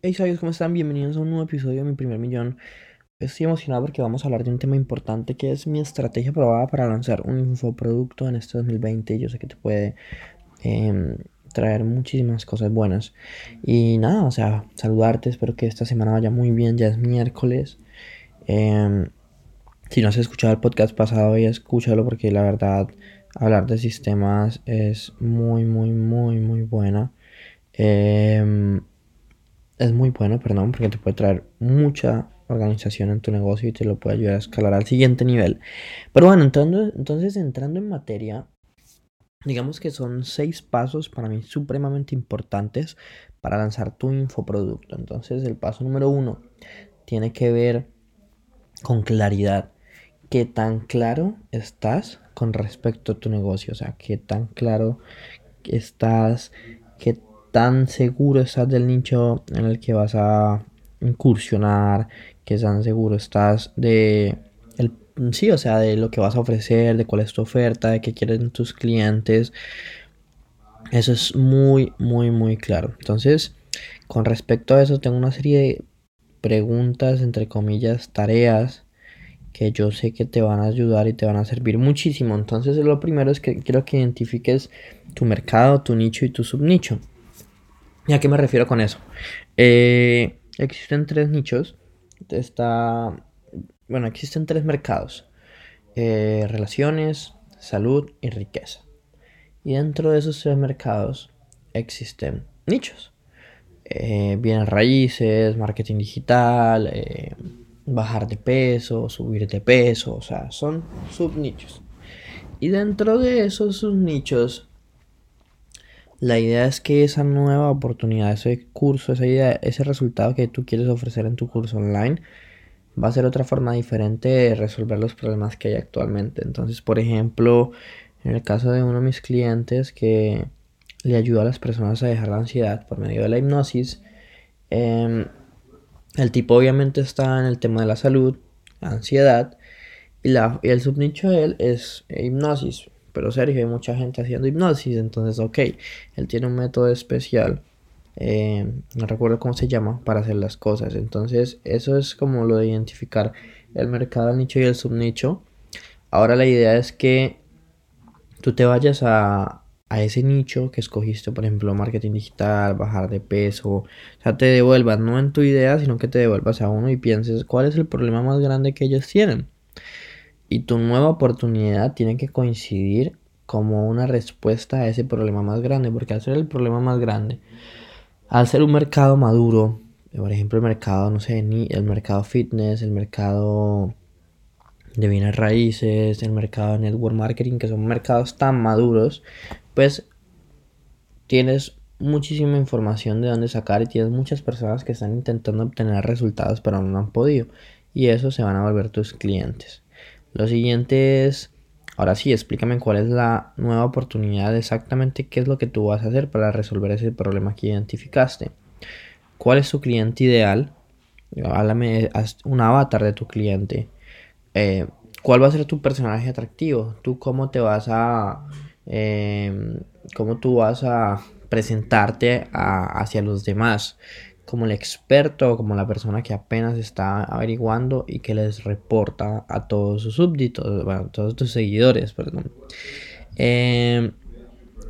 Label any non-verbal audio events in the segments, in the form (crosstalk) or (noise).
Hey sabios, ¿cómo están? Bienvenidos a un nuevo episodio de Mi Primer Millón. Estoy emocionado porque vamos a hablar de un tema importante que es mi estrategia probada para lanzar un infoproducto en este 2020. Yo sé que te puede em, traer muchísimas cosas buenas. Y nada, o sea, saludarte, espero que esta semana vaya muy bien, ya es miércoles. Em, si no has escuchado el podcast pasado, ya escúchalo porque la verdad hablar de sistemas es muy, muy, muy, muy buena. Eh, es muy bueno, perdón, porque te puede traer mucha organización en tu negocio y te lo puede ayudar a escalar al siguiente nivel. Pero bueno, entrando, entonces entrando en materia, digamos que son seis pasos para mí supremamente importantes para lanzar tu infoproducto. Entonces el paso número uno tiene que ver con claridad. ¿Qué tan claro estás con respecto a tu negocio? O sea, qué tan claro estás, qué tan seguro estás del nicho en el que vas a incursionar, que tan seguro estás de el, sí, o sea, de lo que vas a ofrecer, de cuál es tu oferta, de qué quieren tus clientes. Eso es muy, muy, muy claro. Entonces, con respecto a eso, tengo una serie de preguntas, entre comillas, tareas que yo sé que te van a ayudar y te van a servir muchísimo. Entonces, lo primero es que quiero que identifiques tu mercado, tu nicho y tu subnicho. ¿Y a qué me refiero con eso? Eh, existen tres nichos. Está, bueno, existen tres mercados. Eh, relaciones, salud y riqueza. Y dentro de esos tres mercados existen nichos. Eh, bienes raíces, marketing digital, bajar de peso, subir de peso, o sea, son subnichos. Y dentro de esos subnichos la idea es que esa nueva oportunidad, ese curso, esa idea, ese resultado que tú quieres ofrecer en tu curso online va a ser otra forma diferente de resolver los problemas que hay actualmente. Entonces, por ejemplo, en el caso de uno de mis clientes que le ayuda a las personas a dejar la ansiedad por medio de la hipnosis, em, el tipo obviamente está en el tema de la salud, ansiedad, y, la, y el subnicho de él es hipnosis pero Sergio, hay mucha gente haciendo hipnosis, entonces, ok, él tiene un método especial, eh, no recuerdo cómo se llama, para hacer las cosas. Entonces, eso es como lo de identificar el mercado, el nicho y el subnicho. Ahora la idea es que tú te vayas a, a ese nicho que escogiste, por ejemplo, marketing digital, bajar de peso, o sea, te devuelvas no en tu idea, sino que te devuelvas a uno y pienses cuál es el problema más grande que ellos tienen y tu nueva oportunidad tiene que coincidir como una respuesta a ese problema más grande, porque al ser el problema más grande, al ser un mercado maduro, por ejemplo el mercado, no sé, ni el mercado fitness, el mercado de bienes raíces, el mercado de network marketing, que son mercados tan maduros, pues tienes muchísima información de dónde sacar y tienes muchas personas que están intentando obtener resultados pero no han podido y eso se van a volver tus clientes. Lo siguiente es, ahora sí, explícame cuál es la nueva oportunidad, exactamente qué es lo que tú vas a hacer para resolver ese problema que identificaste. ¿Cuál es tu cliente ideal? Háblame, un avatar de tu cliente. Eh, ¿Cuál va a ser tu personaje atractivo? ¿Tú cómo te vas a... Em, cómo tú vas a presentarte hacia los demás? Como el experto, como la persona que apenas está averiguando y que les reporta a todos sus súbditos, bueno, a todos tus seguidores, perdón. Em,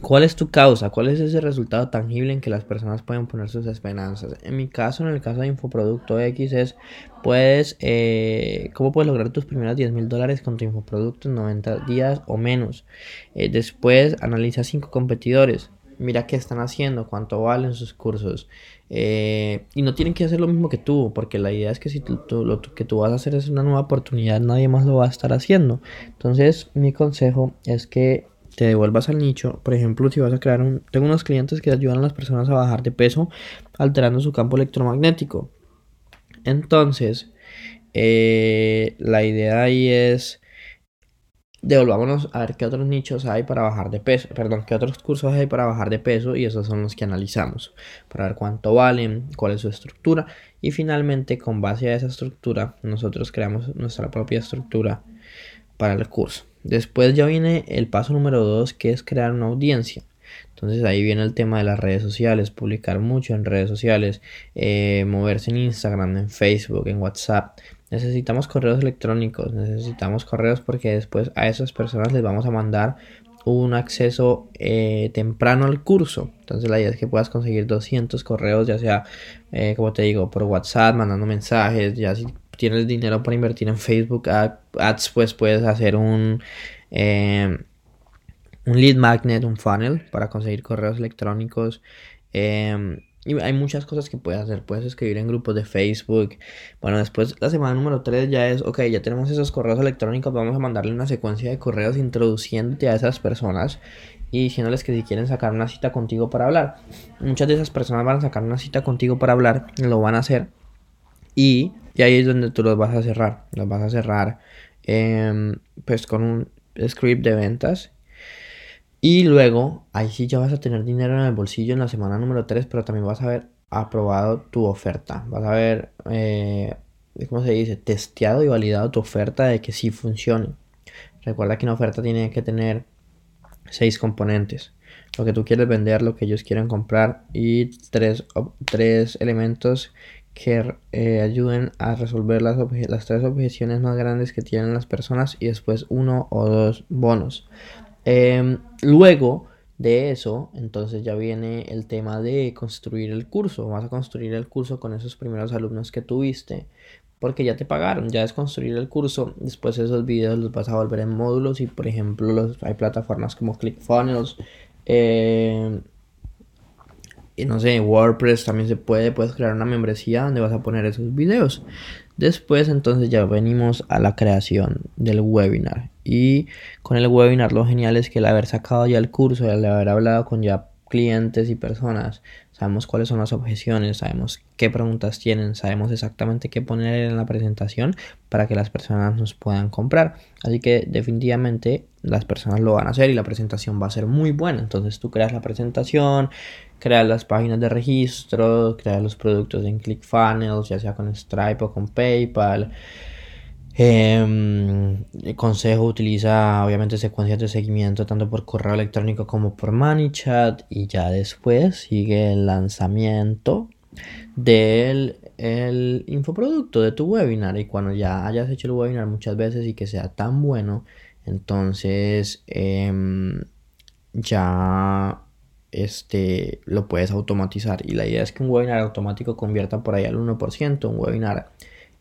¿Cuál es tu causa? ¿Cuál es ese resultado tangible en que las personas pueden poner sus esperanzas? En mi caso, en el caso de Infoproducto X, es, puedes, eh, ¿cómo puedes lograr tus primeros 10 mil dólares con tu infoproducto en 90 días o menos? Eh, después, analiza 5 competidores mira qué están haciendo, cuánto valen sus cursos. Eh, y no tienen que hacer lo mismo que tú, porque la idea es que si tú, lo que tú vas a hacer es una nueva oportunidad, nadie más lo va a estar haciendo. Entonces, mi consejo es que te devuelvas al nicho. Por ejemplo, si vas a crear un... Tengo unos clientes que ayudan a las personas a bajar de peso alterando su campo electromagnético. Entonces, eh, la idea ahí es devolvámonos a ver qué otros nichos hay para bajar de peso, perdón, qué otros cursos hay para bajar de peso y esos son los que analizamos para ver cuánto valen, cuál es su estructura y finalmente con base a esa estructura nosotros creamos nuestra propia estructura para el curso. Después ya viene el paso número 2 que es crear una audiencia. Entonces ahí viene el tema de las redes sociales, publicar mucho en redes sociales, eh, moverse en Instagram, en Facebook, en WhatsApp. Necesitamos correos electrónicos, necesitamos correos porque después a esas personas les vamos a mandar un acceso eh, temprano al curso. Entonces la idea es que puedas conseguir 200 correos, ya sea, eh, como te digo, por WhatsApp, mandando mensajes, ya si tienes dinero para invertir en Facebook Ads, pues puedes hacer un, eh, un lead magnet, un funnel para conseguir correos electrónicos. Y hay muchas cosas que puedes hacer. Puedes escribir en grupos de Facebook. Bueno, después la semana número 3 ya es, ok, ya tenemos esos correos electrónicos. Vamos a mandarle una secuencia de correos introduciéndote a esas personas y diciéndoles que si quieren sacar una cita contigo para hablar. Muchas de esas personas van a sacar una cita contigo para hablar. Lo van a hacer. Y, y ahí es donde tú los vas a cerrar. Los vas a cerrar em, pues con un script de ventas y luego, ahí sí ya vas a tener dinero en el bolsillo en la semana número 3, pero también vas a haber aprobado tu oferta. Vas a haber, eh, ¿cómo se dice? Testeado y validado tu oferta de que sí funcione. Recuerda que una oferta tiene que tener seis componentes. Lo que tú quieres vender, lo que ellos quieren comprar y tres, tres elementos que eh, ayuden a resolver las, las tres objeciones más grandes que tienen las personas y después uno o dos bonos. Em, luego de eso, entonces ya viene el tema de construir el curso. Vas a construir el curso con esos primeros alumnos que tuviste. Porque ya te pagaron, ya es construir el curso. Después esos videos los vas a volver en módulos. Y por ejemplo, hay plataformas como ClickFunnels. Eh, y no sé, WordPress también se puede. Puedes crear una membresía donde vas a poner esos videos. Después entonces ya venimos a la creación del webinar. Y con el webinar lo genial es que el haber sacado ya el curso, el haber hablado con ya clientes y personas, sabemos cuáles son las objeciones, sabemos qué preguntas tienen, sabemos exactamente qué poner en la presentación para que las personas nos puedan comprar. Así que definitivamente las personas lo van a hacer y la presentación va a ser muy buena. Entonces tú creas la presentación, crear las páginas de registro, crear los productos en ClickFunnels, ya sea con Stripe o con PayPal. Eh, el consejo utiliza obviamente secuencias de seguimiento tanto por correo electrónico como por ManyChat y ya después sigue el lanzamiento del el infoproducto de tu webinar y cuando ya hayas hecho el webinar muchas veces y que sea tan bueno entonces em, ya este, lo puedes automatizar. Y la idea es que un webinar automático convierta por ahí al 1%, un webinar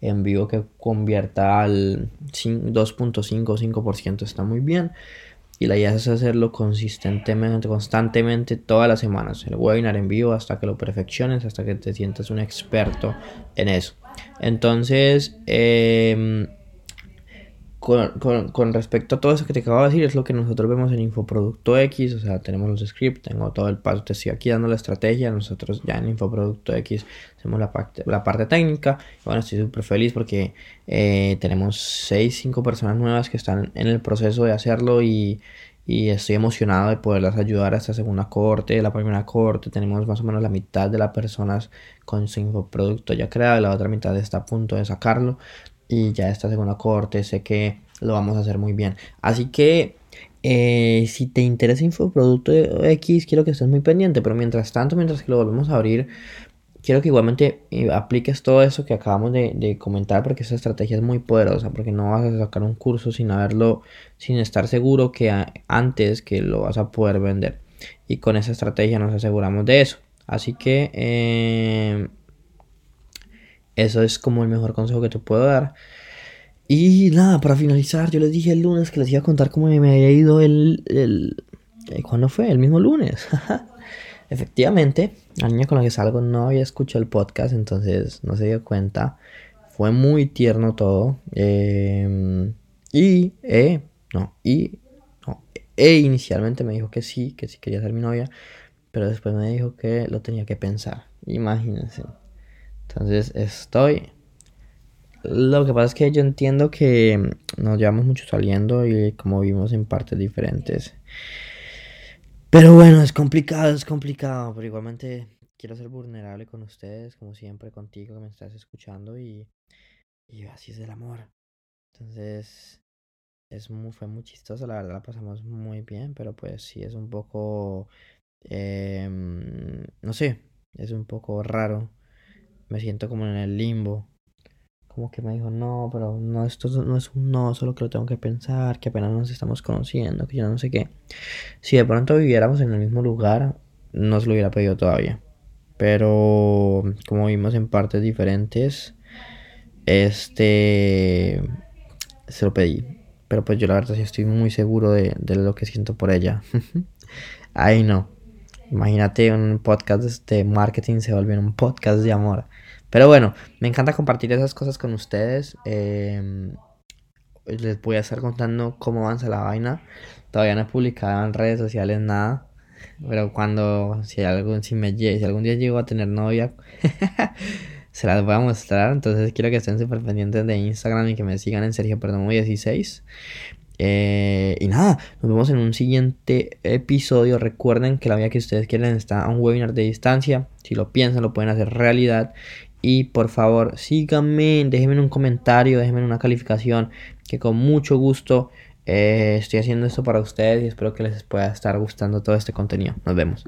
en vivo que convierta al 2.5 o 5% está muy bien. Y la idea es hacerlo consistentemente, constantemente todas las semanas. El webinar en vivo hasta que lo perfecciones, hasta que te sientas un experto en eso. Entonces, eh, con, respecto a todo eso que te acabo de decir, es lo que nosotros vemos en Infoproducto X, o sea, tenemos los scripts, tengo todo el paso, te estoy aquí dando la estrategia, nosotros ya en Infoproducto X hacemos la parte, la parte técnica, bueno, estoy súper feliz porque eh, tenemos 6, 5 personas nuevas que están en el proceso de hacerlo y, y estoy emocionado de poderlas ayudar a esta segunda corte, la primera corte, tenemos más o menos la mitad de las personas con su infoproducto ya creado y la otra mitad está a punto de sacarlo y ya esta segunda corte sé que lo vamos a hacer muy bien. Así que eh, si te interesa Infoproducto X, quiero que estés muy pendiente, pero mientras tanto, mientras que lo volvemos a abrir, quiero que igualmente eh, apliques todo eso que acabamos de, comentar porque esa estrategia es muy poderosa, porque no vas a sacar un curso sin haberlo, sin estar seguro que antes que lo vas a poder vender. Y con esa estrategia nos aseguramos de eso. Así que eh, eso es como el mejor consejo que te puedo dar. Y nada, para finalizar, yo les dije el lunes que les iba a contar cómo me había ido el... el eh, ¿Cuándo fue? El mismo lunes. (laughs) Efectivamente, la niña con la que salgo no había escuchado el podcast, entonces no se dio cuenta. Fue muy tierno todo. Em, y, eh, no, y, no, e inicialmente me dijo que sí, que sí quería ser mi novia, pero después me dijo que lo tenía que pensar. Imagínense. Entonces estoy... Lo que pasa es que yo entiendo que nos llevamos mucho saliendo y como vimos en partes diferentes. Pero bueno, es complicado, es complicado, pero igualmente quiero ser vulnerable con ustedes, como siempre contigo que me estás escuchando y, y así es el amor. Entonces, es muy, fue muy chistoso, la verdad la pasamos muy bien, pero pues sí es un poco Em, no sé, es un poco raro. Me siento como en el limbo. Como que me dijo, no, pero no, esto no es un no, solo que lo tengo que pensar, que apenas nos estamos conociendo, que yo no sé qué. Si de pronto viviéramos en el mismo lugar, no se lo hubiera pedido todavía. Pero como vimos en partes diferentes, este se lo pedí. Pero pues yo la verdad sí estoy muy seguro de, de lo que siento por ella. (laughs) Ay no. Imagínate un podcast de marketing se vuelve un podcast de amor. Pero bueno, me encanta compartir esas cosas con ustedes. Em, les voy a estar contando cómo avanza la vaina. Todavía no he publicado en redes sociales nada. Pero cuando, si, algún, si, me, si algún día llego a tener novia, (laughs) se las voy a mostrar. Entonces quiero que estén súper pendientes de Instagram y que me sigan en Sergio Perdomo 16. Eh, y nada, nos vemos en un siguiente episodio. Recuerden que la vida que ustedes quieren está a un webinar de distancia. Si lo piensan, lo pueden hacer realidad. Y por favor, síganme, déjenme un comentario, déjenme una calificación, que con mucho gusto eh, estoy haciendo esto para ustedes y espero que les pueda estar gustando todo este contenido. Nos vemos.